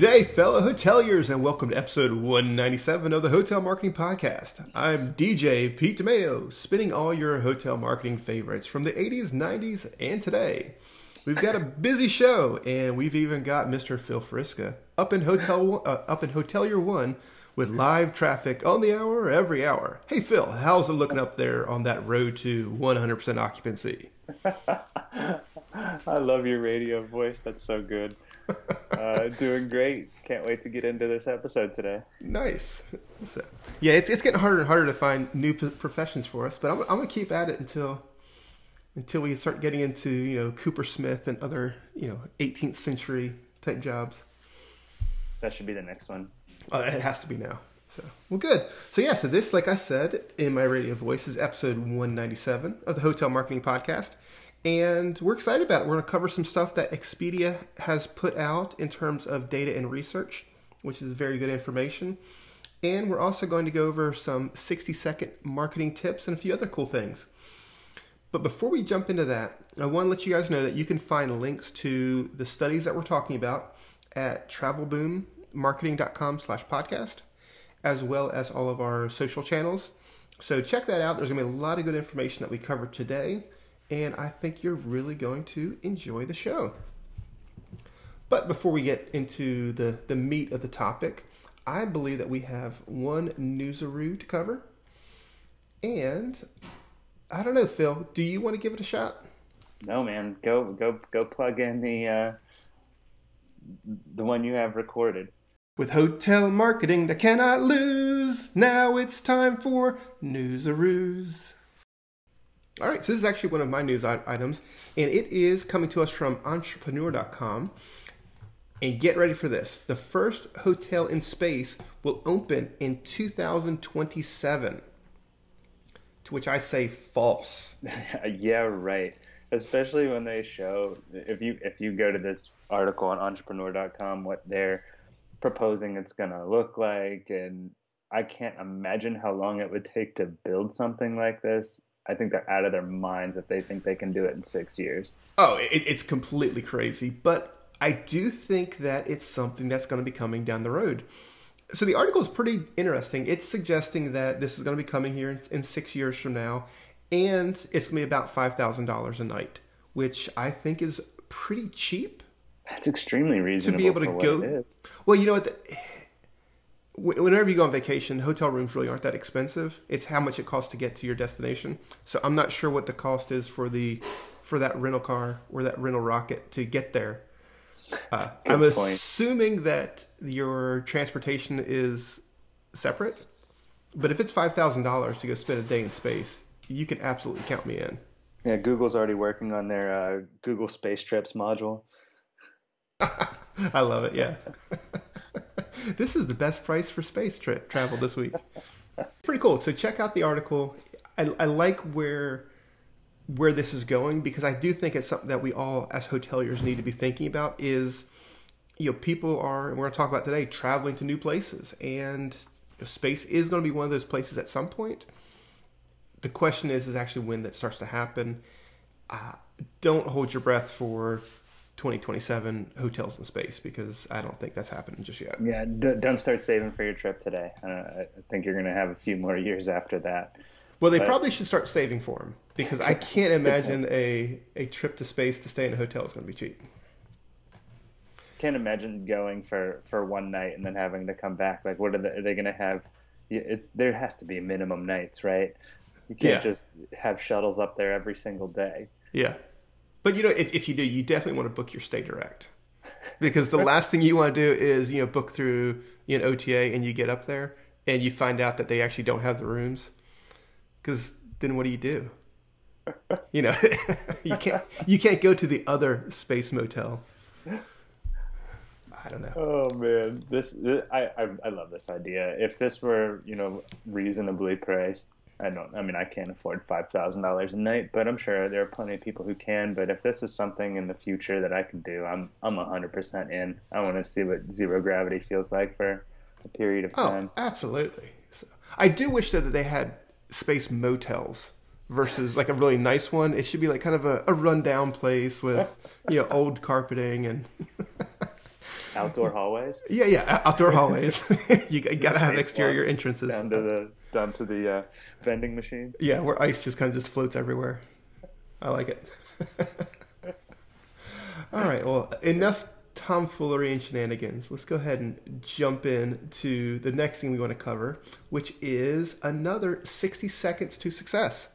Day, fellow hoteliers, and welcome to episode 197 of the Hotel Marketing Podcast. I'm DJ Pete Tomato, spinning all your hotel marketing favorites from the 80s, 90s, and today. We've got a busy show, and we've even got Mr. Phil Frisca up in hotel uh, up in Hotelier One with live traffic on the hour every hour. Hey Phil, how's it looking up there on that road to 100% occupancy? I love your radio voice. That's so good. Uh, doing great. Can't wait to get into this episode today. Nice. So, yeah, it's, it's getting harder and harder to find new p- professions for us, but I'm, I'm going to keep at it until until we start getting into you know Cooper Smith and other you know 18th century type jobs. That should be the next one. Uh, it has to be now. So well, good. So yeah, so this, like I said in my radio voice, is episode 197 of the Hotel Marketing Podcast, and we're excited about it. We're going to cover some stuff that Expedia has put out in terms of data and research, which is very good information. And we're also going to go over some 60 second marketing tips and a few other cool things. But before we jump into that, I want to let you guys know that you can find links to the studies that we're talking about at travelboommarketing.com slash podcast, as well as all of our social channels. So check that out. There's going to be a lot of good information that we covered today and I think you're really going to enjoy the show. But before we get into the, the meat of the topic, I believe that we have one newsaroo to cover. And I don't know, Phil, do you want to give it a shot? No, man. Go go go plug in the uh, the one you have recorded. With hotel marketing that cannot lose, now it's time for newsaroos. All right, so this is actually one of my news items, and it is coming to us from entrepreneur.com. And get ready for this the first hotel in space will open in 2027. To which I say false. yeah, right. Especially when they show if you if you go to this article on entrepreneur.com what they're proposing it's going to look like and I can't imagine how long it would take to build something like this I think they're out of their minds if they think they can do it in six years. Oh, it, it's completely crazy. But I do think that it's something that's going to be coming down the road. So the article is pretty interesting. It's suggesting that this is going to be coming here in, in six years from now, and it's going to be about five thousand dollars a night, which I think is pretty cheap. That's extremely reasonable to be able to go. Well, you know what. Whenever you go on vacation, hotel rooms really aren't that expensive. It's how much it costs to get to your destination. So I'm not sure what the cost is for the for that rental car or that rental rocket to get there. Uh, I'm point. assuming that your transportation is separate, but if it's five thousand dollars to go spend a day in space, you can absolutely count me in. Yeah, Google's already working on their uh, Google Space Trips module. I love it. Yeah. this is the best price for space tra- travel this week. Pretty cool. So check out the article. I, I like where where this is going because I do think it's something that we all as hoteliers need to be thinking about is you know people are and we're going to talk about today traveling to new places and space is going to be one of those places at some point. The question is is actually when that starts to happen. Uh, don't hold your breath for 2027 hotels in space because I don't think that's happening just yet. Yeah, don't start saving for your trip today. Uh, I think you're going to have a few more years after that. Well, they but... probably should start saving for them because I can't imagine a, a trip to space to stay in a hotel is going to be cheap. Can't imagine going for, for one night and then having to come back. Like, what are they, are they going to have? It's there has to be minimum nights, right? You can't yeah. just have shuttles up there every single day. Yeah. But you know, if, if you do, you definitely want to book your stay direct. Because the last thing you want to do is, you know, book through you know, OTA and you get up there and you find out that they actually don't have the rooms. Because then what do you do? You know, you can't you can't go to the other space motel. I don't know. Oh man, this, this I, I I love this idea. If this were you know reasonably priced, I don't. I mean, I can't afford five thousand dollars a night, but I'm sure there are plenty of people who can. But if this is something in the future that I can do, I'm I'm hundred percent in. I want to see what zero gravity feels like for a period of oh, time. Oh, absolutely. So, I do wish that they had space motels versus like a really nice one. It should be like kind of a, a rundown place with you know old carpeting and. Outdoor hallways. Yeah, yeah, outdoor hallways. you got to have exterior entrances down to the down to the uh, vending machines. Yeah, where ice just kind of just floats everywhere. I like it. All right, well, enough tomfoolery and shenanigans. Let's go ahead and jump in to the next thing we want to cover, which is another 60 seconds to success.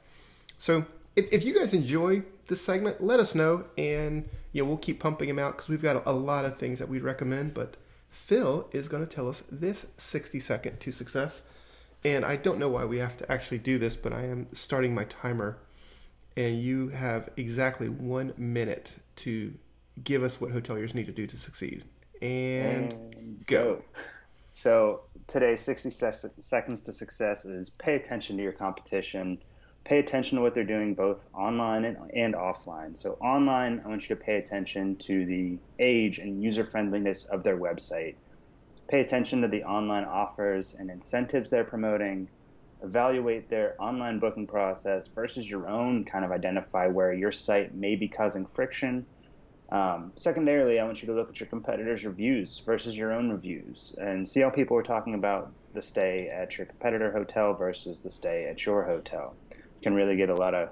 So, if, if you guys enjoy this segment, let us know, and you know we'll keep pumping them out because we've got a, a lot of things that we'd recommend. But Phil is going to tell us this 60 second to success, and I don't know why we have to actually do this, but I am starting my timer, and you have exactly one minute to give us what hoteliers need to do to succeed. And, and go. So today, 60 seconds to success is pay attention to your competition. Pay attention to what they're doing both online and, and offline. So online, I want you to pay attention to the age and user friendliness of their website. Pay attention to the online offers and incentives they're promoting. Evaluate their online booking process versus your own, kind of identify where your site may be causing friction um, secondarily, I want you to look at your competitors' reviews versus your own reviews and see how people are talking about the stay at your competitor hotel versus the stay at your hotel. You can really get a lot of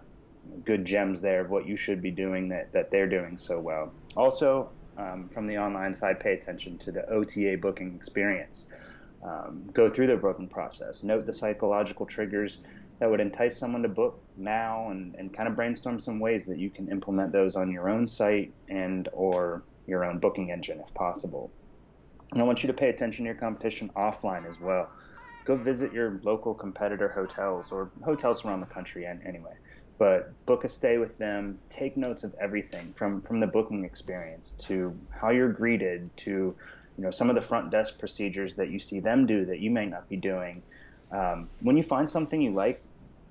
good gems there of what you should be doing that, that they're doing so well. Also, um, from the online side, pay attention to the OTA booking experience. Um, go through the booking process, note the psychological triggers that would entice someone to book now and, and kind of brainstorm some ways that you can implement those on your own site and or your own booking engine if possible. And I want you to pay attention to your competition offline as well. Go visit your local competitor hotels or hotels around the country and anyway. But book a stay with them, take notes of everything from, from the booking experience to how you're greeted to you know some of the front desk procedures that you see them do that you may not be doing um, when you find something you like,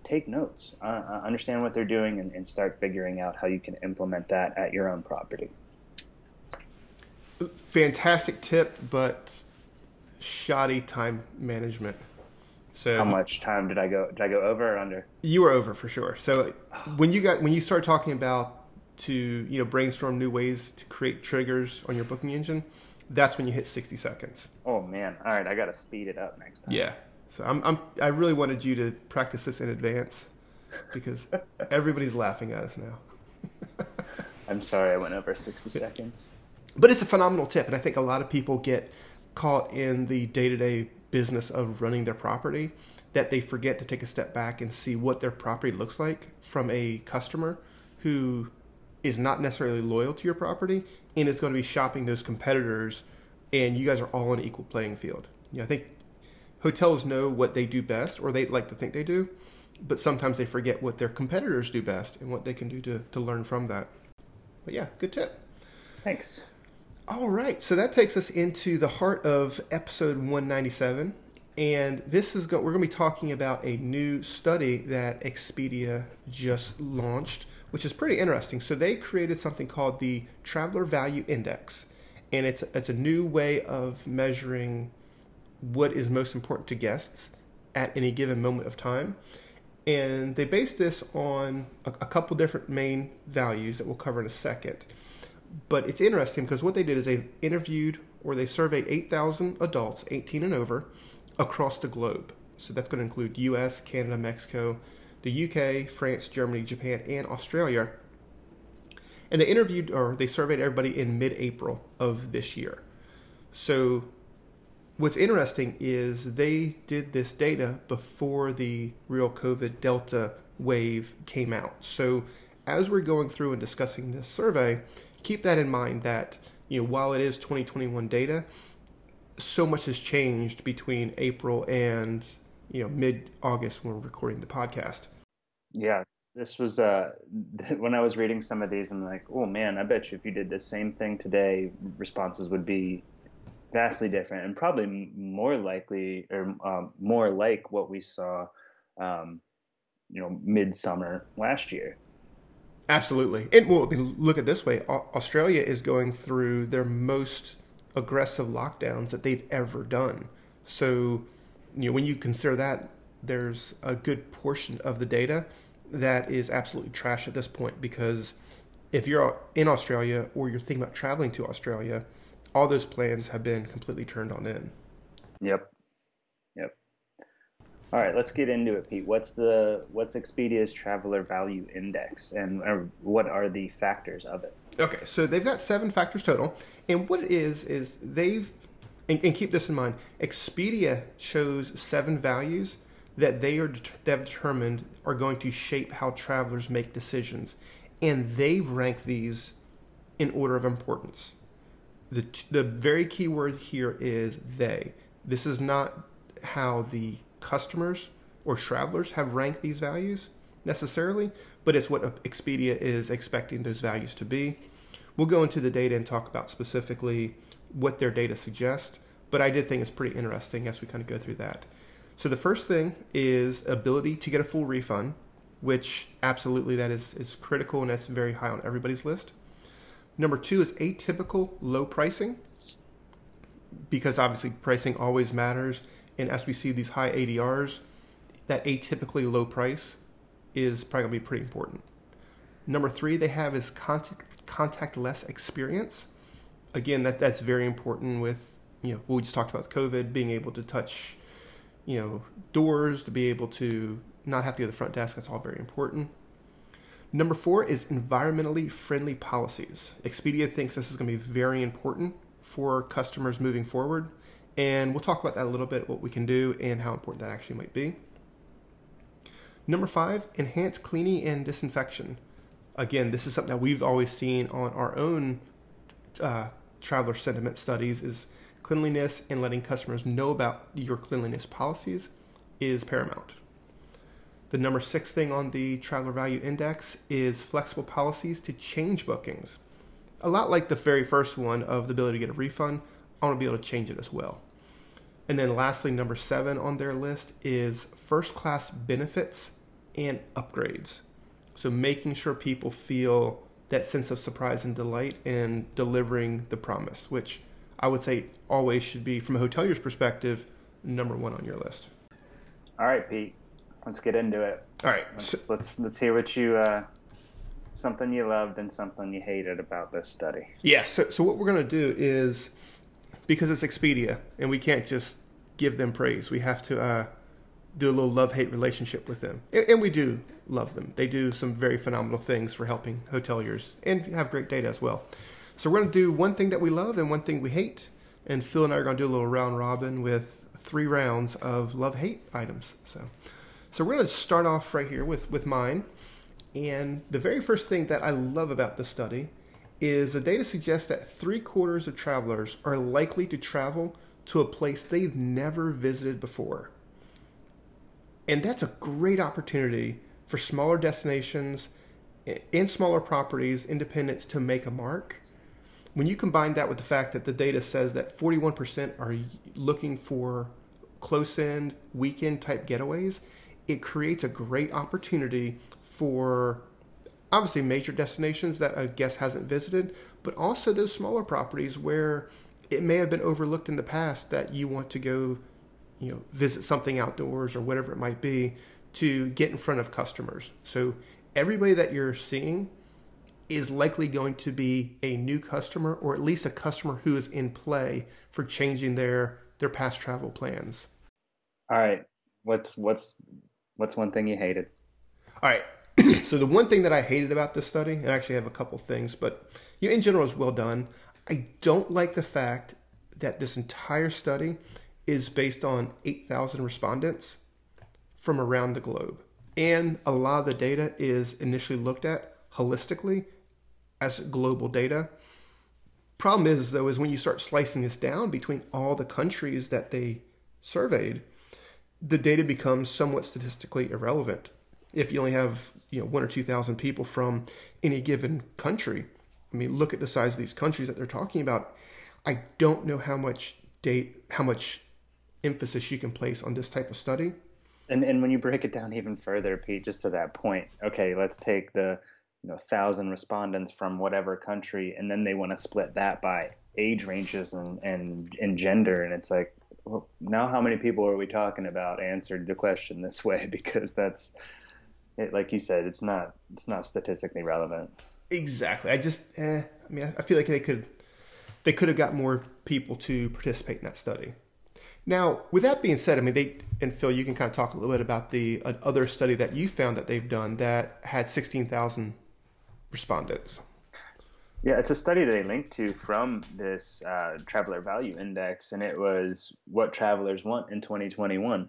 take notes, uh, understand what they're doing, and, and start figuring out how you can implement that at your own property. Fantastic tip, but shoddy time management. So how much time did I go? Did I go over or under? You were over for sure. So when you got when you start talking about to you know brainstorm new ways to create triggers on your booking engine, that's when you hit sixty seconds. Oh man! All right, I got to speed it up next time. Yeah, so I'm, I'm I really wanted you to practice this in advance because everybody's laughing at us now. I'm sorry I went over 60 seconds. But it's a phenomenal tip, and I think a lot of people get caught in the day-to-day business of running their property that they forget to take a step back and see what their property looks like from a customer who is not necessarily loyal to your property and is going to be shopping those competitors and you guys are all on an equal playing field. You know, I think hotels know what they do best, or they like to think they do, but sometimes they forget what their competitors do best and what they can do to, to learn from that. But yeah, good tip. Thanks. All right, so that takes us into the heart of episode 197. And this is go- we're going to be talking about a new study that Expedia just launched, which is pretty interesting. So they created something called the Traveler Value Index, and it's it's a new way of measuring what is most important to guests at any given moment of time. And they base this on a, a couple different main values that we'll cover in a second. But it's interesting because what they did is they interviewed or they surveyed 8,000 adults, 18 and over, across the globe. So that's going to include US, Canada, Mexico, the UK, France, Germany, Japan, and Australia. And they interviewed or they surveyed everybody in mid April of this year. So what's interesting is they did this data before the real COVID Delta wave came out. So as we're going through and discussing this survey, keep that in mind that you know while it is 2021 data, so much has changed between April and you know mid August when we're recording the podcast. Yeah, this was uh when I was reading some of these, I'm like, oh man, I bet you if you did the same thing today, responses would be vastly different and probably more likely or um, more like what we saw, um, you know, midsummer last year. Absolutely. And well, look at this way Australia is going through their most aggressive lockdowns that they've ever done. So, you know, when you consider that, there's a good portion of the data that is absolutely trash at this point because if you're in Australia or you're thinking about traveling to Australia, all those plans have been completely turned on in. Yep. All right, let's get into it, Pete. What's the what's Expedia's traveler value index, and what are the factors of it? Okay, so they've got seven factors total, and what it is is they've and, and keep this in mind. Expedia chose seven values that they are they have determined are going to shape how travelers make decisions, and they've ranked these in order of importance. The the very key word here is they. This is not how the customers or travelers have ranked these values necessarily, but it's what Expedia is expecting those values to be. We'll go into the data and talk about specifically what their data suggests, but I did think it's pretty interesting as we kind of go through that. So the first thing is ability to get a full refund, which absolutely that is, is critical and that's very high on everybody's list. Number two is atypical low pricing, because obviously pricing always matters. And as we see these high ADRs, that atypically low price is probably going to be pretty important. Number three, they have is contact, contactless experience. Again, that, that's very important with, you know, what we just talked about COVID, being able to touch, you know, doors, to be able to not have to go to the front desk. That's all very important. Number four is environmentally friendly policies. Expedia thinks this is going to be very important for customers moving forward. And we'll talk about that a little bit, what we can do and how important that actually might be. Number five, enhanced cleaning and disinfection. Again, this is something that we've always seen on our own uh, traveler sentiment studies is cleanliness and letting customers know about your cleanliness policies is paramount. The number six thing on the Traveler Value Index is flexible policies to change bookings. A lot like the very first one of the ability to get a refund, I want to be able to change it as well. And then lastly, number seven on their list is first class benefits and upgrades. So making sure people feel that sense of surprise and delight in delivering the promise, which I would say always should be, from a hotelier's perspective, number one on your list. All right, Pete let's get into it. All right. Let's so, let's, let's hear what you uh, something you loved and something you hated about this study. Yeah. So, so what we're gonna do is because it's Expedia and we can't just give them praise. We have to uh, do a little love hate relationship with them, and, and, we do love them. They do some very phenomenal things for helping hoteliers and have great data as well. So we're gonna do one thing that we love and one thing we hate. And Phil and I are going to do a little round robin with three rounds of love hate items. So so we're going to start off right here with, with mine. And the very first thing that I love about this study is the data suggests that three quarters of travelers are likely to travel to a place they've never visited before. And that's a great opportunity for smaller destinations and smaller properties, independents to make a mark. When you combine that with the fact that the data says that 41% are looking for close end weekend type getaways, it creates a great opportunity for obviously major destinations that a guest hasn't visited, but also those smaller properties where it may have been overlooked in the past that you want to go, you know, visit something outdoors or whatever it might be to get in front of customers. So everybody that you're seeing is likely going to be a new customer or at least a customer who is in play for changing their their past travel plans. All right. What's what's What's one thing you hated? All right. so the one thing that I hated about this study, and I actually have a couple things, but you know, in general is well done. I don't like the fact that this entire study is based on 8,000 respondents from around the globe. And a lot of the data is initially looked at holistically as global data. Problem is, though, is when you start slicing this down between all the countries that they surveyed, the data becomes somewhat statistically irrelevant. If you only have you know one or two thousand people from any given country, I mean, look at the size of these countries that they're talking about. I don't know how much date, how much emphasis you can place on this type of study. And and when you break it down even further, Pete, just to that point, okay, let's take the you know thousand respondents from whatever country, and then they want to split that by age ranges and and and gender, and it's like well, now how many people are we talking about answered the question this way? Because that's, it, like you said, it's not it's not statistically relevant. Exactly. I just, eh, I mean, I feel like they could they could have got more people to participate in that study. Now, with that being said, I mean, they and Phil, you can kind of talk a little bit about the uh, other study that you found that they've done that had sixteen thousand respondents. Yeah, it's a study they linked to from this uh, Traveler Value Index, and it was what travelers want in 2021,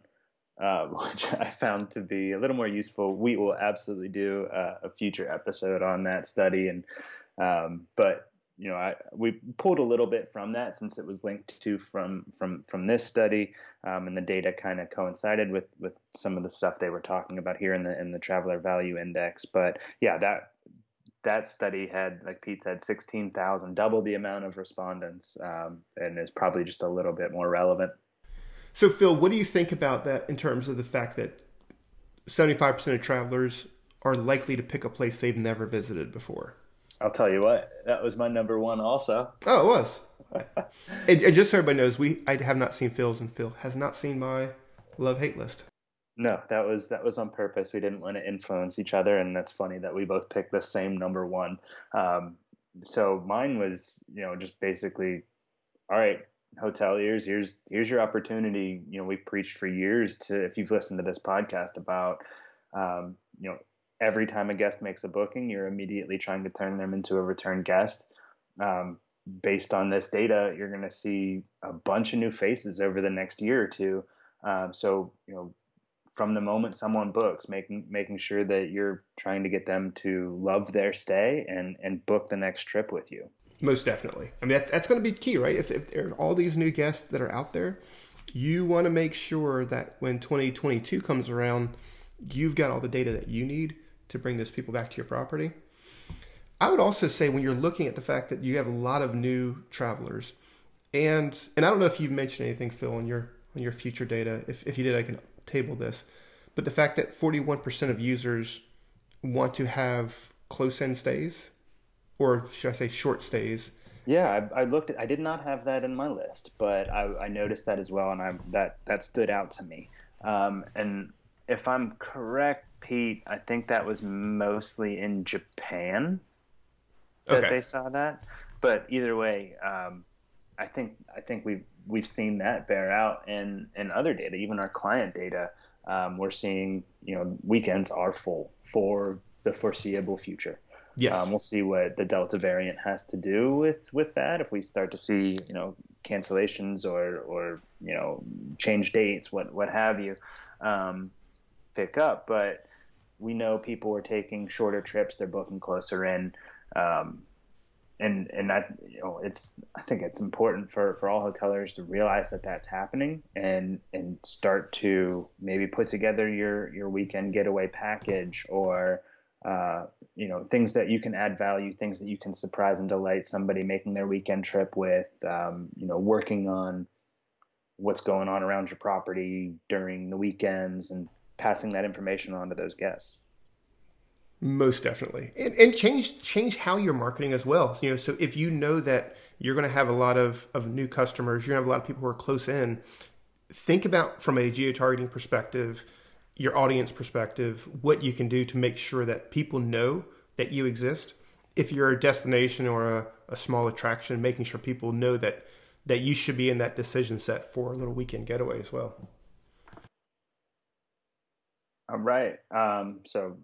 uh, which I found to be a little more useful. We will absolutely do uh, a future episode on that study, and um, but you know, I, we pulled a little bit from that since it was linked to from from from this study, um, and the data kind of coincided with with some of the stuff they were talking about here in the in the Traveler Value Index. But yeah, that that study had, like Pete said, sixteen thousand, double the amount of respondents, um, and is probably just a little bit more relevant. So, Phil, what do you think about that in terms of the fact that seventy-five percent of travelers are likely to pick a place they've never visited before? I'll tell you what, that was my number one also. Oh, it was. and, and, just so everybody knows, we I have not seen Phil's, and Phil has not seen my love hate list. No, that was that was on purpose. We didn't want to influence each other, and that's funny that we both picked the same number one. Um, so mine was, you know, just basically, all right, hoteliers, here's here's your opportunity. You know, we've preached for years to if you've listened to this podcast about, um, you know, every time a guest makes a booking, you're immediately trying to turn them into a return guest. Um, based on this data, you're going to see a bunch of new faces over the next year or two. Um, so, you know, from the moment someone books, making making sure that you're trying to get them to love their stay and and book the next trip with you. Most definitely. I mean, that, that's going to be key, right? If, if there are all these new guests that are out there, you want to make sure that when 2022 comes around, you've got all the data that you need to bring those people back to your property. I would also say when you're looking at the fact that you have a lot of new travelers, and and I don't know if you've mentioned anything, Phil, on your on your future data. If if you did, I can table this. But the fact that 41% of users want to have close end stays, or should I say short stays? Yeah, I, I, looked. At, I did not have that in my list, but I, I noticed that as well, and I, that that stood out to me. Um, and if I'm correct, Pete, I think that was mostly in Japan that okay. they saw that. But either way, um, I think I think we've we've seen that bear out in in other data, even our client data. Um, we're seeing you know weekends are full for the foreseeable future. Yes. Um, we'll see what the Delta variant has to do with with that. If we start to see you know cancellations or or you know change dates, what what have you, um, pick up. But we know people are taking shorter trips; they're booking closer in, um, and and that you know it's I think it's important for for all hoteliers to realize that that's happening and and start to maybe put together your your weekend getaway package or uh, you know things that you can add value, things that you can surprise and delight somebody making their weekend trip with. Um, you know, working on what's going on around your property during the weekends and passing that information on to those guests. Most definitely, and, and change change how you're marketing as well. You know, so if you know that you're going to have a lot of of new customers, you're going to have a lot of people who are close in. Think about from a geo targeting perspective, your audience perspective, what you can do to make sure that people know that you exist. If you're a destination or a, a small attraction, making sure people know that that you should be in that decision set for a little weekend getaway as well. All right. Um, so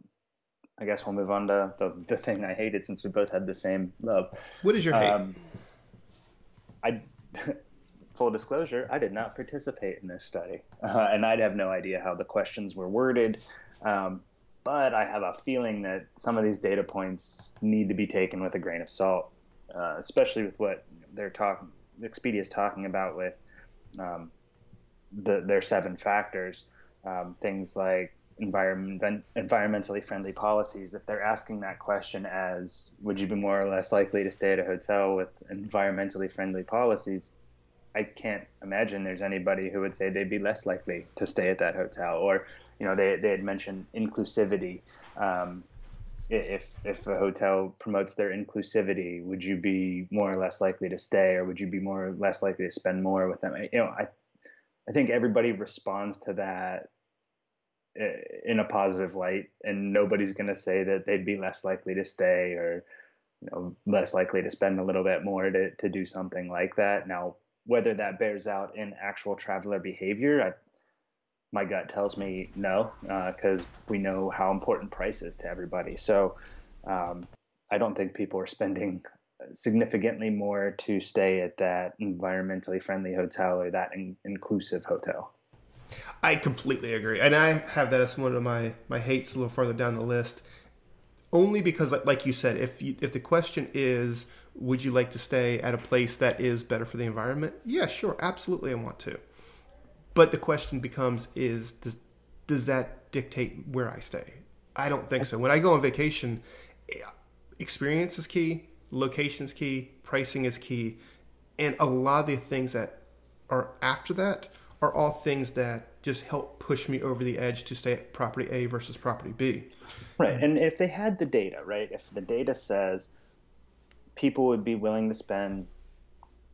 I guess we'll move on to the, the thing I hated since we both had the same love. What is your hate? Um, I, full disclosure, I did not participate in this study, uh, and I'd have no idea how the questions were worded. Um, but I have a feeling that some of these data points need to be taken with a grain of salt, uh, especially with what they're talking. Expedia is talking about with um, the, their seven factors, um, things like environment, environmentally friendly policies, if they're asking that question as would you be more or less likely to stay at a hotel with environmentally friendly policies, I can't imagine there's anybody who would say they'd be less likely to stay at that hotel. Or, you know, they, they had mentioned inclusivity. Um, if if a hotel promotes their inclusivity, would you be more or less likely to stay, or would you be more or less likely to spend more with them? You know, I I think everybody responds to that in a positive light, and nobody's going to say that they'd be less likely to stay or you know less likely to spend a little bit more to to do something like that. Now, whether that bears out in actual traveler behavior, I, my gut tells me no, because uh, we know how important price is to everybody. So um, I don't think people are spending significantly more to stay at that environmentally friendly hotel or that in- inclusive hotel. I completely agree, and I have that as one of my my hates a little further down the list. Only because, like you said, if you, if the question is, would you like to stay at a place that is better for the environment? Yeah, sure, absolutely, I want to. But the question becomes, is does does that dictate where I stay? I don't think so. When I go on vacation, eh, experience is key, location is key, pricing is key, and a lot of the things that are after that are all things that just help push me over the edge to stay at property A versus property B. Right. And if they had the data, right? If the data says people would be willing to spend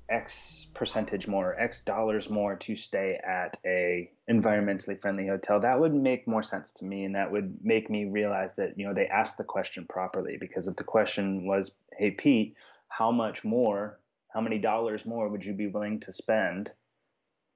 X percentage more, X dollars more to stay at a environmentally friendly hotel, that would make more sense to me, and that would make me realize that you know they asked the question properly. Because if the question was, "Hey Pete, how much more, how many dollars more would you be willing to spend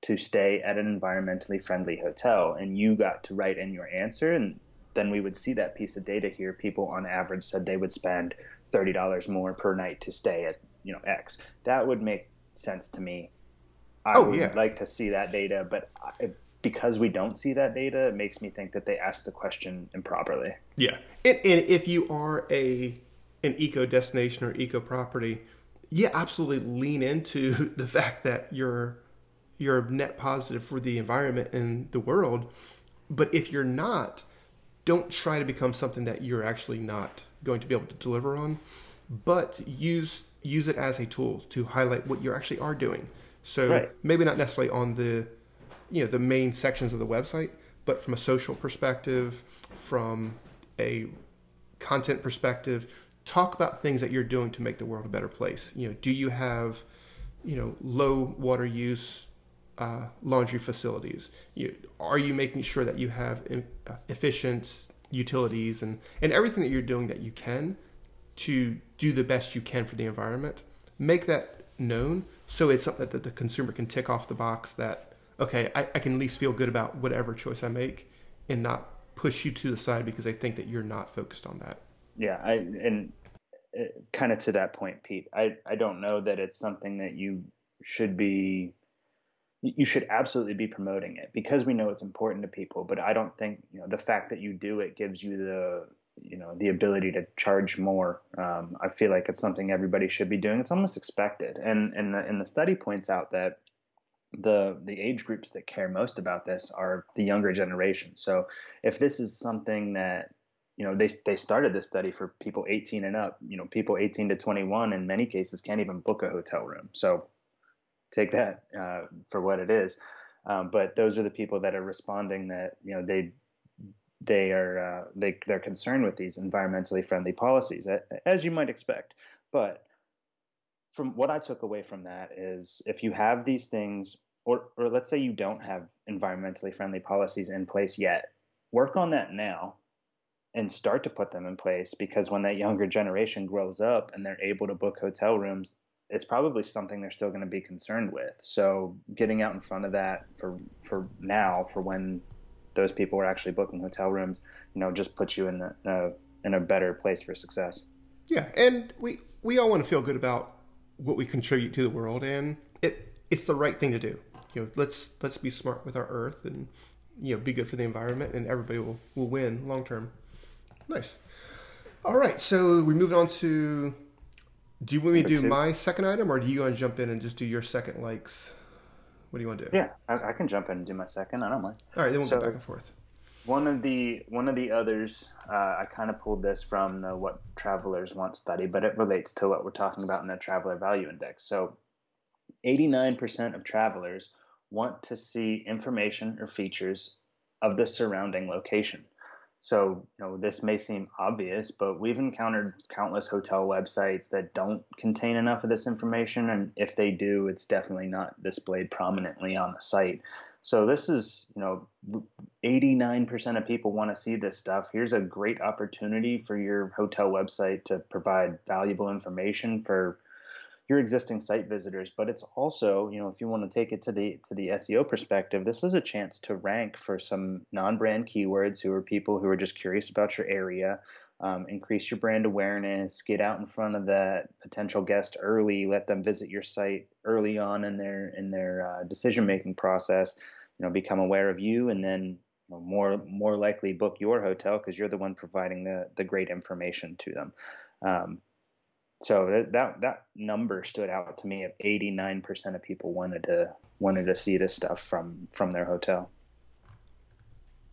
to stay at an environmentally friendly hotel?" and you got to write in your answer, and then we would see that piece of data here. People on average said they would spend thirty dollars more per night to stay at you know X. That would make sense to me. I oh, would yeah. like to see that data, but I, because we don't see that data, it makes me think that they asked the question improperly. Yeah, and, and if you are a an eco destination or eco property, yeah, absolutely lean into the fact that you're you're net positive for the environment and the world. But if you're not, don't try to become something that you're actually not going to be able to deliver on. But use use it as a tool to highlight what you actually are doing. So right. maybe not necessarily on the you know the main sections of the website, but from a social perspective, from a content perspective, talk about things that you're doing to make the world a better place. You know, do you have you know low water use uh, laundry facilities? You, are you making sure that you have in, uh, efficient utilities and and everything that you're doing that you can to do the best you can for the environment. Make that known so it's something that the consumer can tick off the box that, okay, I, I can at least feel good about whatever choice I make and not push you to the side because I think that you're not focused on that. Yeah, I and uh, kind of to that point, Pete. I I don't know that it's something that you should be you should absolutely be promoting it because we know it's important to people but i don't think you know the fact that you do it gives you the you know the ability to charge more. Um, I feel like it's something everybody should be doing. It's almost expected, and and the, and the study points out that the the age groups that care most about this are the younger generation. So if this is something that you know they they started this study for people 18 and up, you know people 18 to 21 in many cases can't even book a hotel room. So take that uh, for what it is. Um, but those are the people that are responding that you know they they are uh, they they're concerned with these environmentally friendly policies, as you might expect. But from what I took away from that is if you have these things, or or let's say you don't have environmentally friendly policies in place yet, work on that now and start to put them in place because when that younger generation grows up and they're able to book hotel rooms it's probably something they're still going to be concerned with so getting out in front of that for for now for when those people are actually booking hotel rooms, you know, just puts you in a, in a better place for success. Yeah, and we we all want to feel good about what we contribute to the world, and it it's the right thing to do. You know, let's let's be smart with our Earth, and you know, be good for the environment, and everybody will will win long term. Nice. All right, so we move on to. Do you want me to do my second item, or do you want to jump in and just do your second likes? What do you want to do? Yeah, I, I can jump in and do my second. I don't mind. All right, then we'll so, go back and forth. One of the one of the others, uh, I kind of pulled this from the What Travelers Want study, but it relates to what we're talking about in the Traveler Value Index. So, 89% of travelers want to see information or features of the surrounding location. So, you know, this may seem obvious, but we've encountered countless hotel websites that don't contain enough of this information. And if they do, it's definitely not displayed prominently on the site. So this is, you know, 89% of people want to see this stuff. Here's a great opportunity for your hotel website to provide valuable information for your existing site visitors, but it's also, you know, if you want to take it to the to the SEO perspective, this is a chance to rank for some non-brand keywords who are people who are just curious about your area. Um, increase your brand awareness, get out in front of that potential guest early, let them visit your site early on in their in their uh, decision making process. You know, become aware of you, and then more more likely book your hotel because you're the one providing the the great information to them. Um, so that, that that number stood out to me of 89% of people wanted to wanted to see this stuff from from their hotel.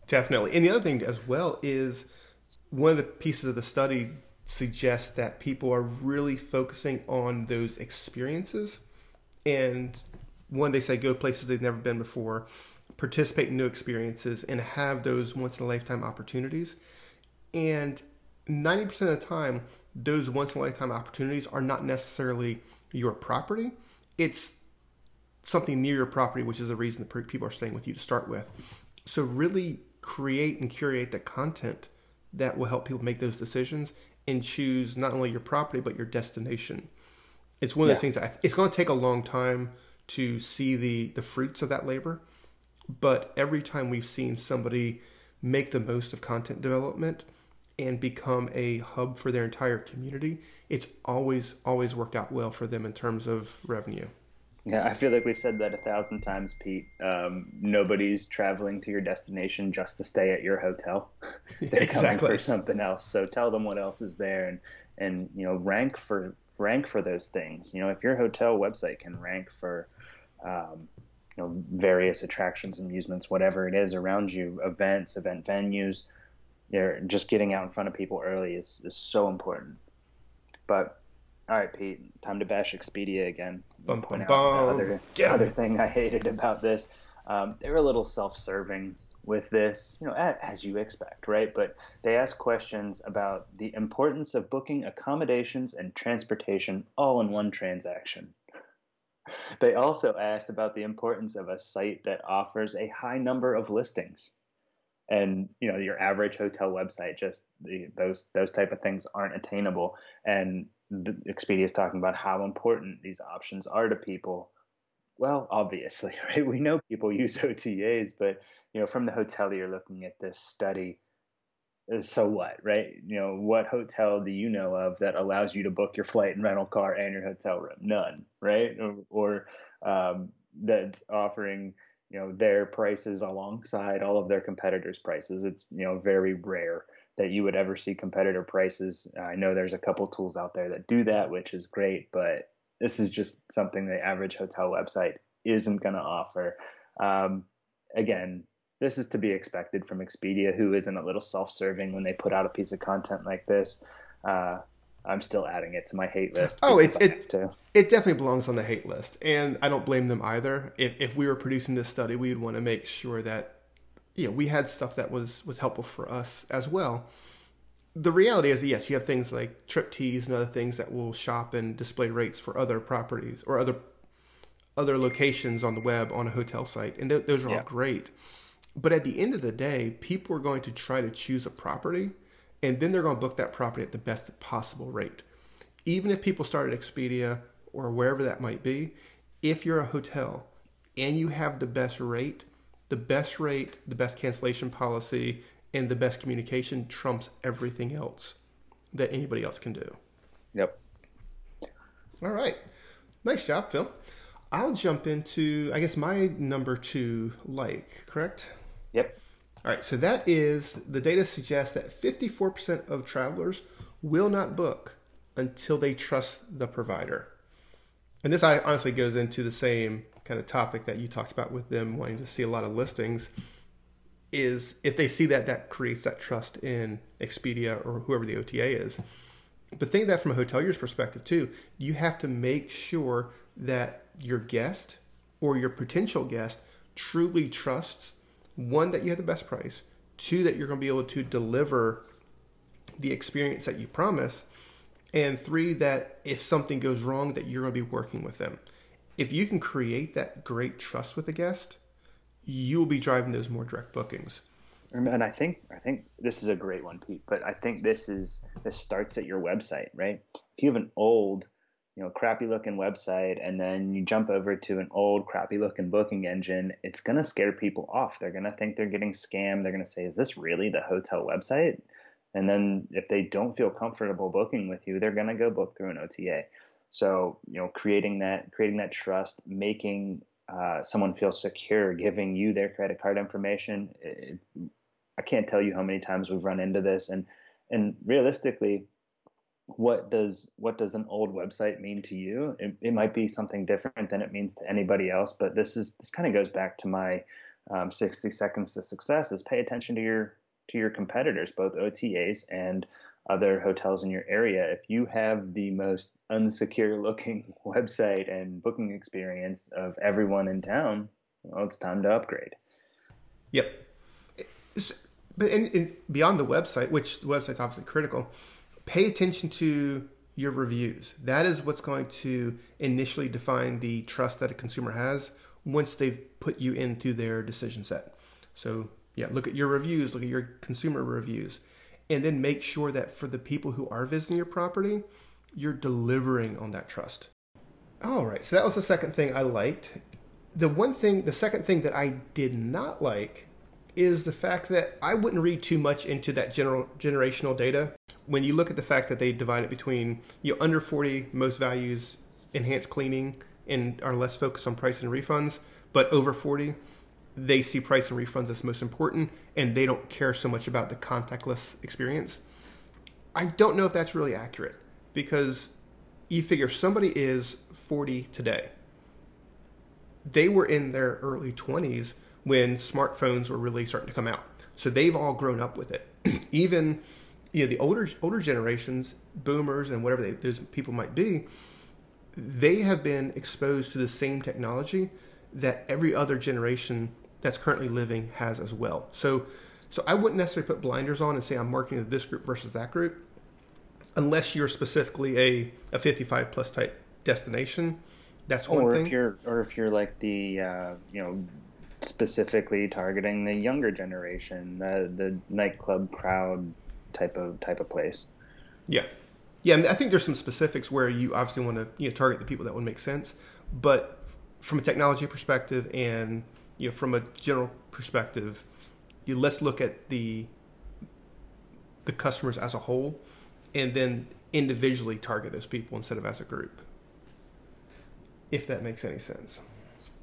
Definitely. And the other thing as well is one of the pieces of the study suggests that people are really focusing on those experiences. And when they say go places they've never been before participate in new experiences and have those once in a lifetime opportunities. And 90% of the time those once in a lifetime opportunities are not necessarily your property. It's something near your property, which is the reason that people are staying with you to start with. So, really create and curate the content that will help people make those decisions and choose not only your property, but your destination. It's one of those things that it's going to take a long time to see the, the fruits of that labor. But every time we've seen somebody make the most of content development, and become a hub for their entire community, it's always always worked out well for them in terms of revenue. Yeah, I feel like we've said that a thousand times, Pete. Um, nobody's traveling to your destination just to stay at your hotel. They're exactly. coming for something else. So tell them what else is there, and and you know rank for rank for those things. You know, if your hotel website can rank for, um, you know, various attractions, amusements, whatever it is around you, events, event venues, you're just getting out in front of people early is, is so important. But all right, Pete, time to bash Expedia again. Bum, bum, bum. Other, other thing I hated about this, um, they were a little self-serving with this, you know, as you expect, right? But they ask questions about the importance of booking accommodations and transportation all in one transaction. They also asked about the importance of a site that offers a high number of listings and you know your average hotel website just the, those those type of things aren't attainable. And expedia is talking about how important these options are to people. Well obviously right? We know people use otas but you know from the hotel you're looking at this study uh, so what right? You know what hotel do you know of that allows you to book your flight and rental car and your hotel room? None right? Or, or um, that's offering you know their prices alongside all of their competitors' prices. It's you know very rare that you would ever see competitor prices. I know there's a couple tools out there that do that, which is great, but this is just something the average hotel website isn't going to offer. Um, again, this is to be expected from Expedia, who isn't a little self-serving when they put out a piece of content like this. Uh, I'm still adding it to my hate list. Oh, it it, it definitely belongs on the hate list, and I don't blame them either. If if we were producing this study, we would want to make sure that you know we had stuff that was was helpful for us as well. The reality is, yes, you have things like TripTease and other things that will shop and display rates for other properties or other other locations on the web on a hotel site, and th- those are yeah. all great. But at the end of the day, people are going to try to choose a property and then they're going to book that property at the best possible rate. Even if people start at Expedia or wherever that might be, if you're a hotel and you have the best rate, the best rate, the best cancellation policy, and the best communication trumps everything else that anybody else can do. Yep. All right. Nice job, Phil. I'll jump into, I guess, my number two like, correct? Yep. All right, so that is the data suggests that 54% of travelers will not book until they trust the provider. And this honestly goes into the same kind of topic that you talked about with them wanting to see a lot of listings is if they see that that creates that trust in Expedia or whoever the OTA is. But think that from a hotelier's perspective too. You have to make sure that your guest or your potential guest truly trusts one that you have the best price, two that you're going to be able to deliver the experience that you promise, and three that if something goes wrong that you're going to be working with them. If you can create that great trust with a guest, you will be driving those more direct bookings. And I think I think this is a great one, Pete. But I think this is this starts at your website, right? If you have an old, you know, crappy looking website, and then you jump over to an old crappy looking booking engine, it's gonna scare people off. They're gonna think they're getting scammed. They're gonna say, "Is this really the hotel website?" And then if they don't feel comfortable booking with you, they're gonna go book through an OTA. So you know, creating that creating that trust, making uh, someone feel secure, giving you their credit card information. It, I can't tell you how many times we've run into this, and and realistically, what does what does an old website mean to you? It, it might be something different than it means to anybody else, but this is this kind of goes back to my um, 60 seconds to success. Is pay attention to your to your competitors, both OTAs and other hotels in your area. If you have the most unsecure looking website and booking experience of everyone in town, well, it's time to upgrade. Yep. But in, in, beyond the website, which the website's obviously critical, pay attention to your reviews. That is what's going to initially define the trust that a consumer has once they've put you into their decision set. So, yeah, look at your reviews, look at your consumer reviews, and then make sure that for the people who are visiting your property, you're delivering on that trust. All right, so that was the second thing I liked. The one thing, the second thing that I did not like is the fact that I wouldn't read too much into that general generational data. When you look at the fact that they divide it between you know, under 40 most values enhanced cleaning and are less focused on price and refunds, but over 40 they see price and refunds as most important and they don't care so much about the contactless experience. I don't know if that's really accurate because you figure somebody is 40 today. They were in their early 20s when smartphones were really starting to come out. So they've all grown up with it. Even you know the older older generations, boomers and whatever they, those people might be, they have been exposed to the same technology that every other generation that's currently living has as well. So, so I wouldn't necessarily put blinders on and say I'm marketing to this group versus that group, unless you're specifically a, a 55 plus type destination. That's one or thing. If you're, or if you're like the, uh, you know, specifically targeting the younger generation, the the nightclub crowd type of type of place. Yeah, yeah. I, mean, I think there's some specifics where you obviously want to you know target the people that would make sense, but from a technology perspective and you know, from a general perspective, you let's look at the the customers as a whole, and then individually target those people instead of as a group. If that makes any sense.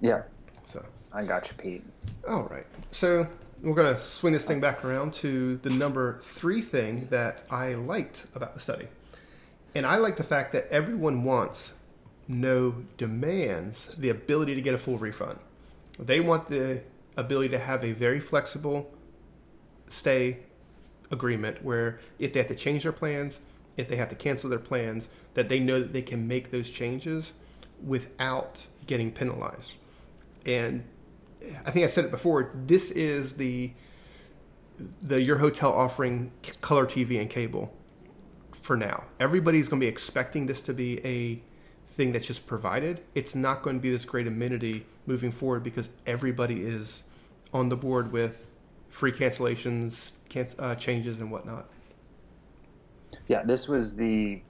Yeah. So I got you, Pete. All right. So we're going to swing this thing back around to the number three thing that I liked about the study. And I like the fact that everyone wants, no demands, the ability to get a full refund. They want the ability to have a very flexible stay agreement where if they have to change their plans, if they have to cancel their plans, that they know that they can make those changes without getting penalized. And I think I've said it before. This is the the your hotel offering color TV and cable for now. Everybody's going to be expecting this to be a thing that's just provided, it's not going to be this great amenity moving forward because everybody is on the board with free cancellations, uh, changes, and whatnot. Yeah, this was the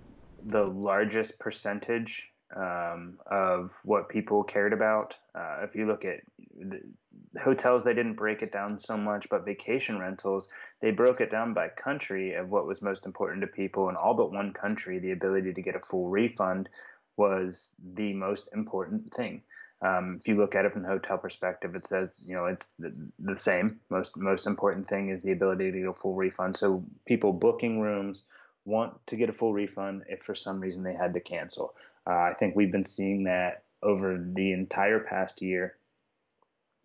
the largest percentage um, of what people cared about. Uh, if you look at hotels, they didn't break it down so much, but vacation rentals, they broke it down by country of what was most important to people. In all but one country, the ability to get a full refund was the most important thing. Um, if you look at it from the hotel perspective, it says you know it's the, the, same. Most most important thing is the ability to get a full refund. So people booking rooms want to get a full refund if for some reason they had to cancel. Uh, I think we've been seeing that over the entire past year,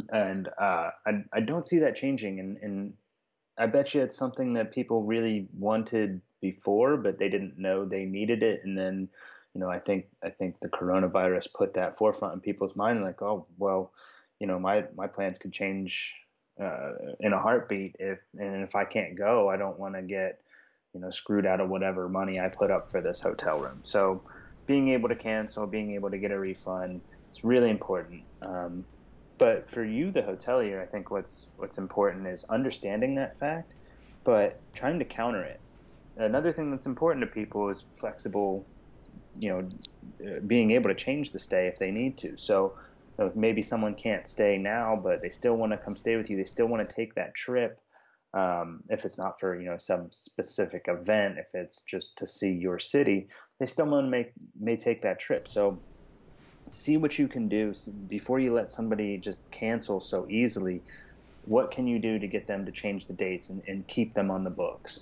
and uh, I, I don't see that changing. And, and I bet you it's something that people really wanted before, but they didn't know they needed it, and then you know, I think I think the coronavirus put that forefront in people's mind, like, oh, well, you know, my my plans could change uh, in a heartbeat if and if I can't go, I don't want to get you know screwed out of whatever money I put up for this hotel room. So being able to cancel, being able to get a refund, it's really important. Um, but for you, the hotelier, I think what's what's important is understanding that fact, but trying to counter it. Another thing that's important to people is flexible, you know, uh, being able to change the stay if they need to. So you know, maybe someone can't stay now, but they still want to come stay with you. They still want to take that trip. Um, if it's not for you know some specific event, if it's just to see your city, they still make may take that trip. So see what you can do before you let somebody just cancel so easily. What can you do to get them to change the dates and, and keep them on the books?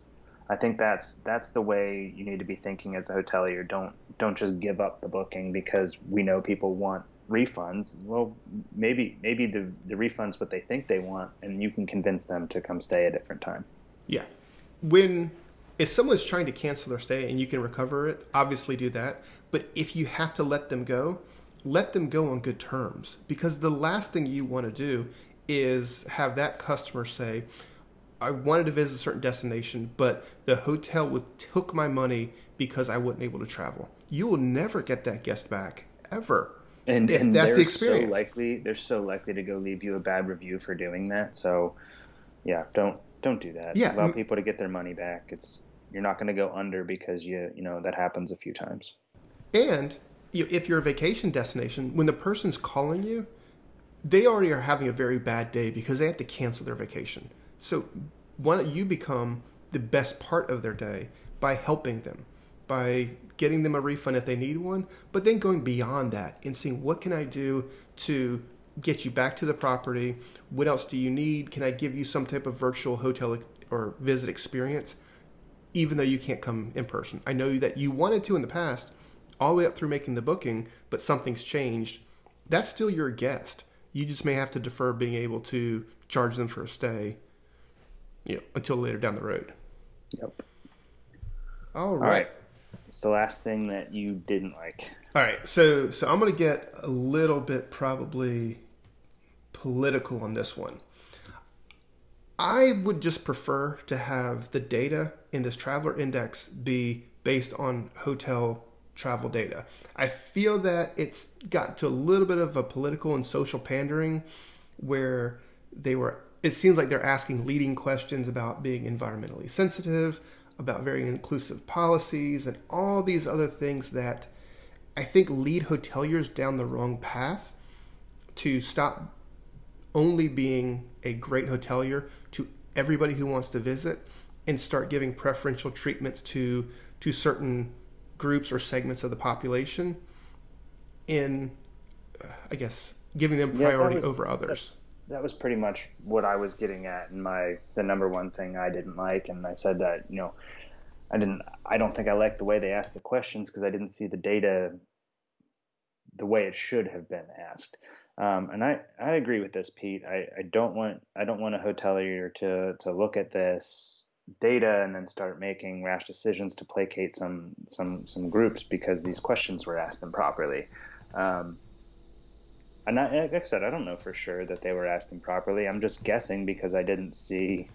I think that's that's the way you need to be thinking as a hotelier. Don't don't just give up the booking because we know people want refunds. Well, maybe maybe the the refunds what they think they want, and you can convince them to come stay a different time. Yeah, when if someone's trying to cancel their stay and you can recover it, obviously do that. But if you have to let them go, let them go on good terms because the last thing you want to do is have that customer say, I wanted to visit a certain destination, but the hotel would took my money because I wasn't able to travel. You will never get that guest back ever. And, if and that's the experience. So likely, they're so likely to go leave you a bad review for doing that. So, yeah, don't don't do that. Yeah, allow people to get their money back. It's you're not going to go under because you you know that happens a few times. And you, if you're a vacation destination, when the person's calling you, they already are having a very bad day because they have to cancel their vacation. So why don't you become the best part of their day by helping them, by getting them a refund if they need one, but then going beyond that and seeing what can I do to get you back to the property? What else do you need? Can I give you some type of virtual hotel or visit experience, even though you can't come in person? I know that you wanted to in the past, all the way up through making the booking, but something's changed, that's still your guest. You just may have to defer being able to charge them for a stay, you know, until later down the road. Yep. All right. All right. It's the last thing that you didn't like. All right. So so I'm going to get a little bit probably political on this one. I would just prefer to have the data in this traveler index be based on hotel travel data. I feel that it's got to a little bit of a political and social pandering where they were it seems like they're asking leading questions about being environmentally sensitive, about very inclusive policies and all these other things that I think lead hoteliers down the wrong path to stop only being a great hotelier to everybody who wants to visit and start giving preferential treatments to to certain groups or segments of the population in, uh, I guess, giving them priority yeah, was, over others. That, that was pretty much what I was getting at and my the number one thing I didn't like, and I said that you know I didn't I don't think I liked the way they asked the questions because I didn't see the data the way it should have been asked. Um, and I, I agree with this, Pete. I, I don't want I don't want a hotelier to to look at this data and then start making rash decisions to placate some some some groups because these questions were asked improperly. Um, and I, like I said, I don't know for sure that they were asked improperly. I'm just guessing because I didn't see,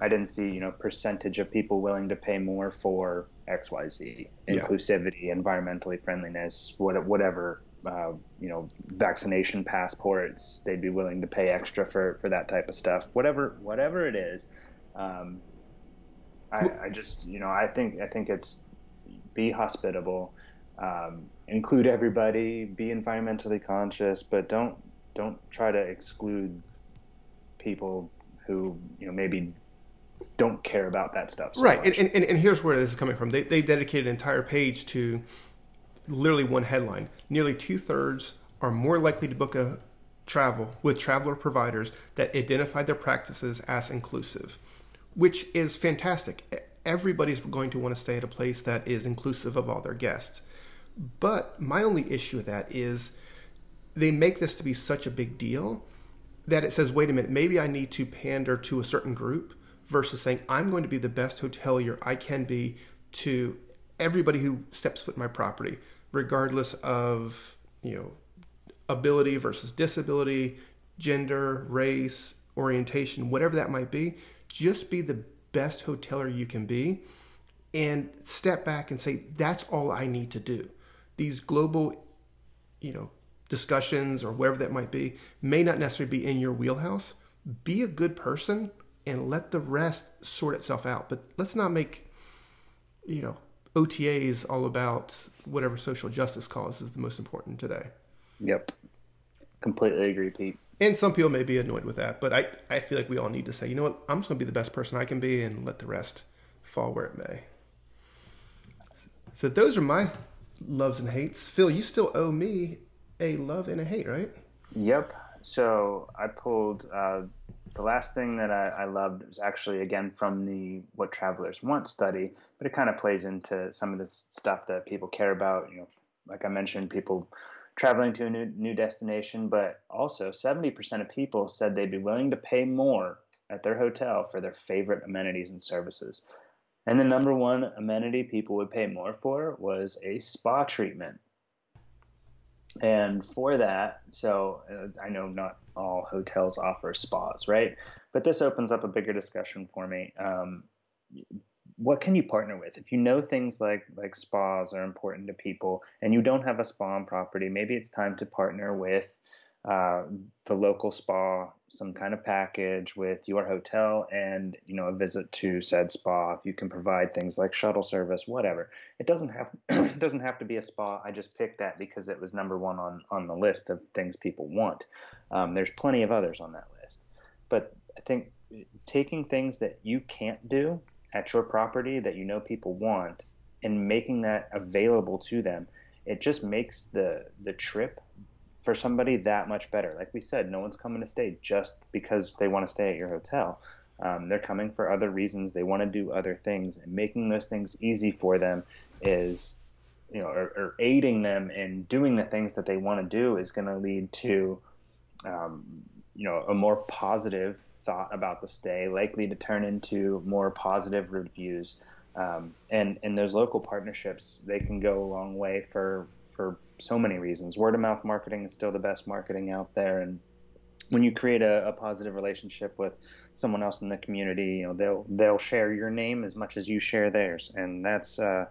I didn't see you know percentage of people willing to pay more for X Y Z, inclusivity, yeah. environmentally friendliness, what, whatever. Uh, you know, vaccination passports. They'd be willing to pay extra for, for that type of stuff. Whatever whatever it is, um, I, I just you know I think I think it's be hospitable, um, include everybody, be environmentally conscious, but don't don't try to exclude people who you know maybe don't care about that stuff. So right, and, and, and here's where this is coming from. They they dedicated an entire page to literally one headline. Nearly two thirds are more likely to book a travel with traveler providers that identify their practices as inclusive which is fantastic. Everybody's going to want to stay at a place that is inclusive of all their guests. But my only issue with that is they make this to be such a big deal that it says, wait a minute, maybe I need to pander to a certain group versus saying, I'm going to be the best hotelier I can be to everybody who steps foot in my property, regardless of, you know, ability versus disability, gender, race, orientation, whatever that might be just be the best hoteler you can be and step back and say that's all I need to do. These global, you know, discussions or whatever that might be may not necessarily be in your wheelhouse. Be a good person and let the rest sort itself out. But let's not make, you know, OTAs all about whatever social justice cause is the most important today. Yep. Completely agree, Pete. And some people may be annoyed with that, but I, I feel like we all need to say, you know what, I'm just going to be the best person I can be and let the rest fall where it may. So those are my loves and hates. Phil, you still owe me a love and a hate, right? Yep. So I pulled uh, the last thing that I, I, loved was actually again from the What Travelers Want study, but it kind of plays into some of this stuff that people care about. You know, like I mentioned, people traveling to a new, new destination, but also 70% of people said they'd be willing to pay more at their hotel for their favorite amenities and services. And the number one amenity people would pay more for was a spa treatment. And for that, so uh, I know not all hotels offer spas, right? But this opens up a bigger discussion for me. Um, what can you partner with if you know things like like spas are important to people and you don't have a spa on property maybe it's time to partner with uh, the local spa some kind of package with your hotel and you know a visit to said spa. If you can provide things like shuttle service whatever. It doesn't have it doesn't have to be a spa. I just picked that because it was number one on on the list of things people want. Um, there's plenty of others on that list. But i think taking things that you can't do at your property that you know people want and making that available to them it just makes the the trip for somebody that much better. Like we said no one's coming to stay just because they want to stay at your hotel. Um, they're coming for other reasons. They want to do other things and making those things easy for them is you know or, or aiding them in doing the things that they want to do is going to lead to um, you know a more positive thought about the stay, likely to turn into more positive reviews. Um, and and those local partnerships, they can go a long way for for so many reasons. Word of mouth marketing is still the best marketing out there, and when you create a, a, positive relationship with someone else in the community, you know they'll they'll share your name as much as you share theirs, and that's uh,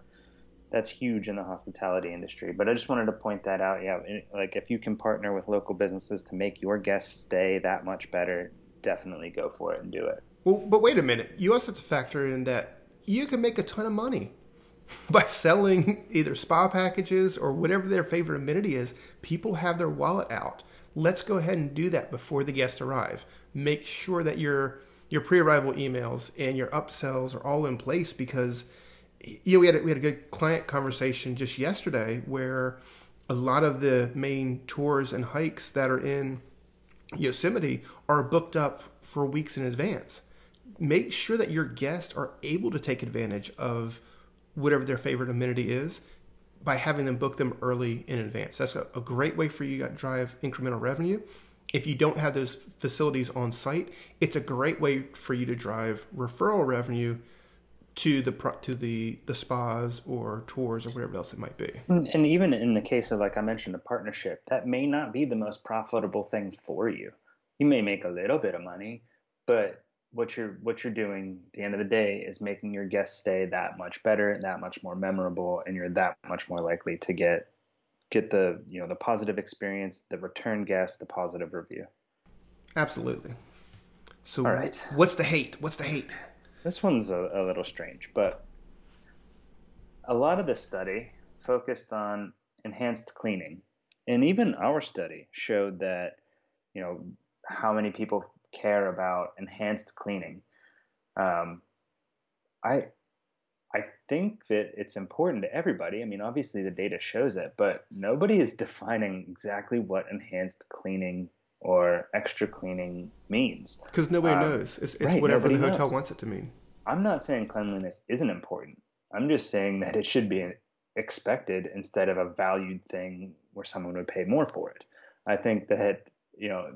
that's huge in the hospitality industry. But I just wanted to point that out. Yeah, like if you can partner with local businesses to make your guests stay that much better, definitely go for it and do it. Well, but wait a minute. You also have to factor in that you can make a ton of money by selling either spa packages or whatever their favorite amenity is. People have their wallet out. Let's go ahead and do that before the guests arrive. Make sure that your your pre-arrival emails and your upsells are all in place because you know we had a, we had a good client conversation just yesterday where a lot of the main tours and hikes that are in Yosemite are booked up for weeks in advance. Make sure that your guests are able to take advantage of whatever their favorite amenity is by having them book them early in advance. That's a, a great way for you to drive incremental revenue. If you don't have those facilities on site, it's a great way for you to drive referral revenue to the to the the spas or tours or whatever else it might be. And even in the case of like I mentioned a partnership, that may not be the most profitable thing for you. You may make a little bit of money, but what you're what you're doing at the end of the day is making your guest stay that much better, and that much more memorable, and you're that much more likely to get get the you know the positive experience, the return guest, the positive review. Absolutely. So, All right. what's the hate? What's the hate? This one's a, a little strange, but a lot of the study focused on enhanced cleaning. And even our study showed that, you know, how many people care about enhanced cleaning. Um, I I think that it's important to everybody. I mean, obviously the data shows it, but nobody is defining exactly what enhanced cleaning or extra cleaning means. Because nobody um, knows. It's, it's right, whatever the hotel knows. wants it to mean. I'm not saying cleanliness isn't important. I'm just saying that it should be expected instead of a valued thing where someone would pay more for it. I think that you know,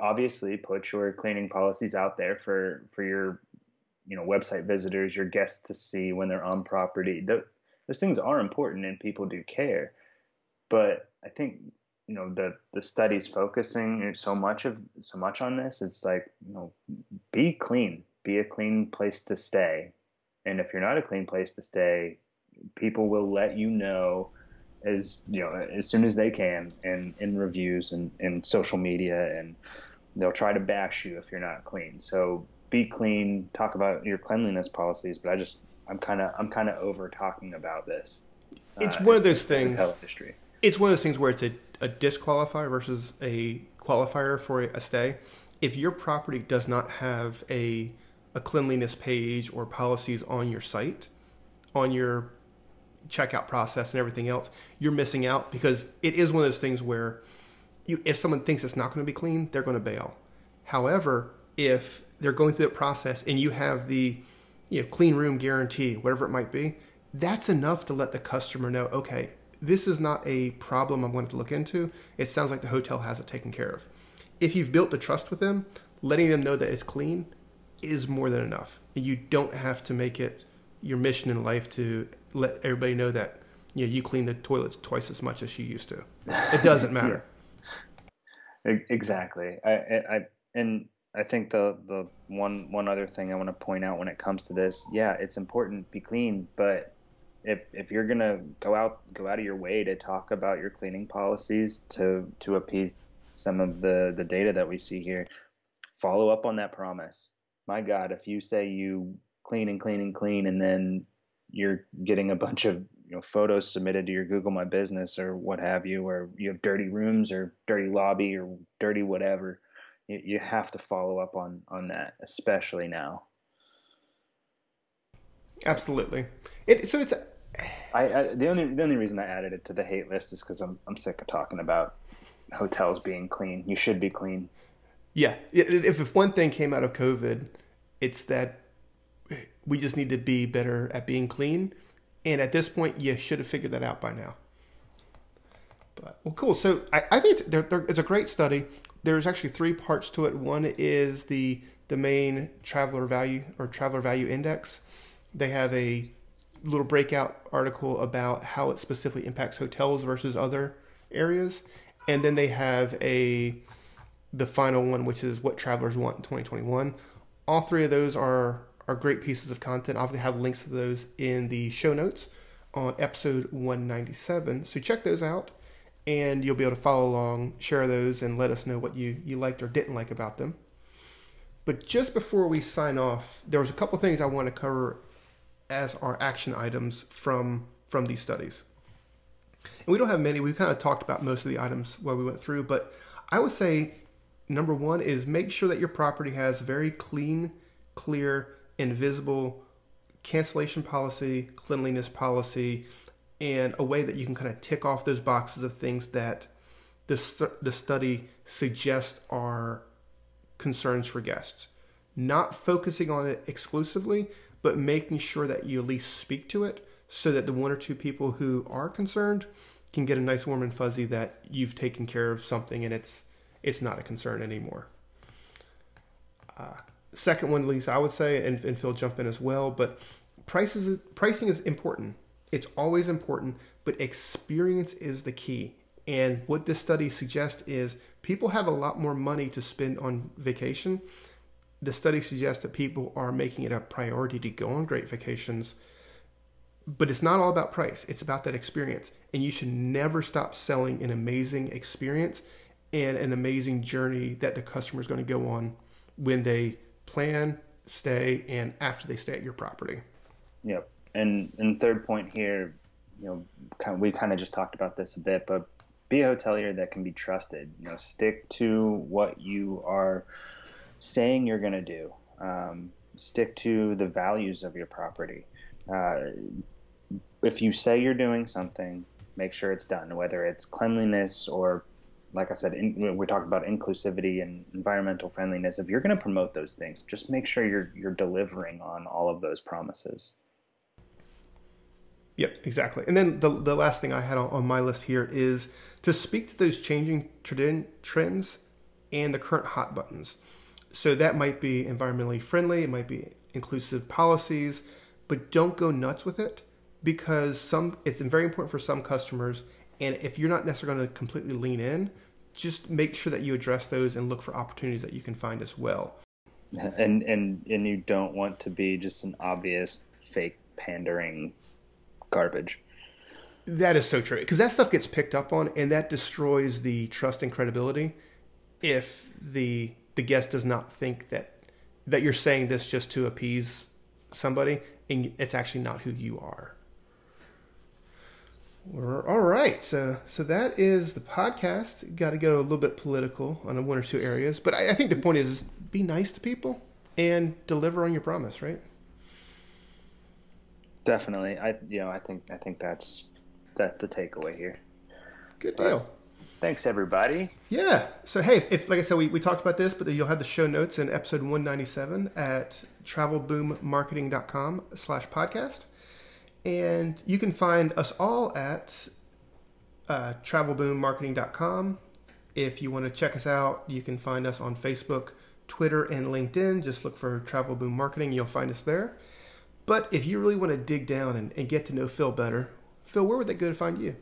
obviously, put your cleaning policies out there for for your you know website visitors, your guests to see when they're on property. Those things are important and people do care. But I think you know the the studies focusing so much of so much on this it's like you know be clean be a clean place to stay and if you're not a clean place to stay people will let you know as you know as soon as they can in in reviews and in social media and they'll try to bash you if you're not clean. So be clean talk about your cleanliness policies but i just i'm kind of i'm kind of over talking about this it's uh, one of those things it's one of those things where it's a, a disqualifier versus a qualifier for a stay. If your property does not have a a cleanliness page or policies on your site on your checkout process and everything else, you're missing out because it is one of those things where you, if someone thinks it's not going to be clean, they're going to bail. However, if they're going through that process and you have the you know, clean room guarantee, whatever it might be, that's enough to let the customer know, okay, this is not a problem I'm going to look into. It sounds like the hotel has it taken care of. If you've built the trust with them, letting them know that it's clean is more than enough. You don't have to make it your mission in life to let everybody know that you know, you clean the toilets twice as much as you used to. It doesn't matter. Exactly. I, I, and I think the, the one, one other thing I want to point out when it comes to this, yeah, it's important be clean, but if, if you're to go out, go out of your way to talk about your cleaning policies to, to appease some of the, the data that we see here, follow up on that promise. My God, if you say you clean and clean and clean, and then you're getting a bunch of you know photos submitted to your Google My Business or what have you, or you have dirty rooms or dirty lobby or dirty whatever. You, you have to follow up on on that, especially now. Absolutely. It so it's. I, I the only the only reason I added it to the hate list is because I'm I'm sick of talking about hotels being clean. You should be clean. Yeah, if if one thing came out of COVID, it's that we just need to be better at being clean. And at this point, you should have figured that out by now. But well, cool. So I, I think it's, there, there, it's a great study. There's actually three parts to it. One is the the main traveler value or traveler value index. They have a little breakout article about how it specifically impacts hotels versus other areas, and then they have a the final one, which is what travelers want in 2021. All three of those are are great pieces of content. I'll have links to those in the show notes on episode 197. So check those out and you'll be able to follow along, share those, and let us know what you, you liked or didn't like about them. But just before we sign off, there was a couple things I want to cover as our action items from from these studies. And we don't have many. We kind of talked about most of the items while we went through, but I would say number one is make sure that your property has very clean, clear, invisible cancellation policy, cleanliness policy, and a way that you can kind of tick off those boxes of things that the, the study suggests are concerns for guests. Not focusing on it exclusively, but making sure that you at least speak to it so that the one or two people who are concerned can get a nice warm and fuzzy that you've taken care of something and it's it's not a concern anymore. Uh, second one, least I would say, and, and Phil jump in as well. But prices, pricing is important. It's always important, but experience is the key. And what this study suggests is people have a lot more money to spend on vacation. The study suggests that people are making it a priority to go on great vacations. But it's not all about price, it's about that experience. And you should never stop selling an amazing experience and an amazing journey that the customer is going to go on when they plan, stay, and after they stay at your property. Yep. And and third point here, you know, kind of, we kind of just talked about this a bit, but be a hotelier that can be trusted. You know, stick to what you are saying you're going to do. Um, stick to the values of your property. Uh, if you say you're doing something, make sure it's done, whether it's cleanliness or like I said, in, we talked about inclusivity and environmental friendliness. If you're going to promote those things, just make sure you're you're delivering on all of those promises. Yep, exactly. And then the the last thing I had on, on my list here is to speak to those changing trend, trends and the current hot buttons. So that might be environmentally friendly, it might be inclusive policies, but don't go nuts with it because some it's very important for some customers and if you're not necessarily going to completely lean in, just make sure that you address those and look for opportunities that you can find as well. And and and you don't want to be just an obvious fake pandering garbage. That is so true because that stuff gets picked up on, and that destroys the trust and credibility. If the the guest does not think that that you're saying this just to appease somebody, and it's actually not who you are. We're, all right, so so that is the podcast. Got to go a little bit political on one or two areas, but I, I think the point is, is be nice to people and deliver on your promise, right? Definitely, I you know I think I think that's that's the takeaway here. Good deal. Thanks everybody. Yeah. So hey, if like I said, we, we talked about this, but you'll have the show notes in episode 197 at travelboommarketing.com slash podcast. And you can find us all at uh, travelboommarketing.com. If you want to check us out, you can find us on Facebook, Twitter, and LinkedIn. Just look for Travel Boom Marketing, you'll find us there. But if you really want to dig down and, and get to know Phil better, Phil, where would they go to find you?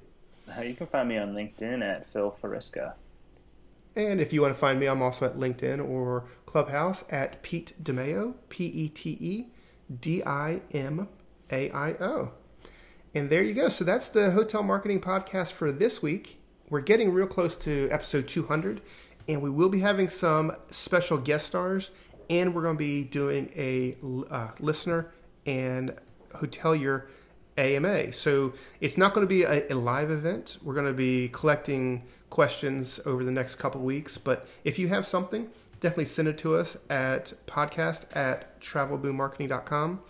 Uh, you can find me on LinkedIn at Phil Fariska. And if you want to find me, I'm also at LinkedIn or Clubhouse at Pete DiMaio, P E T E D I M A I O. And there you go. So that's the hotel marketing podcast for this week. We're getting real close to episode 200, and we will be having some special guest stars, and we're going to be doing a uh, listener and hotelier AMA. So it's not going to be a, a live event. We're going to be collecting questions over the next couple weeks. But if you have something, definitely send it to us at podcast at travelboommarketing.com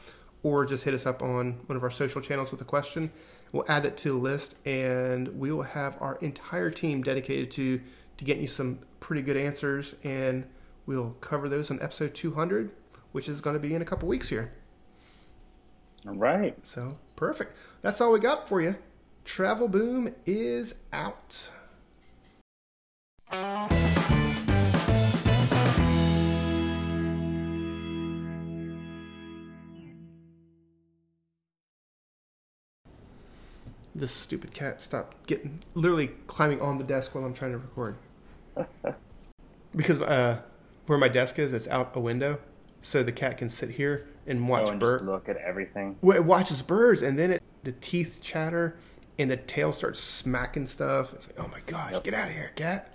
or just hit us up on one of our social channels with a question. We'll add it to the list and we will have our entire team dedicated to, to getting you some pretty good answers. And we'll cover those in episode 200, which is going to be in a couple weeks here. All right. So perfect. That's all we got for you. Travel Boom is out. This stupid cat stopped getting literally climbing on the desk while I'm trying to record. because uh, where my desk is, it's out a window, so the cat can sit here and watch oh, and birds. Look at everything. Well, it watches birds, and then it, the teeth chatter, and the tail starts smacking stuff. It's like, oh my gosh, yep. get out of here, cat!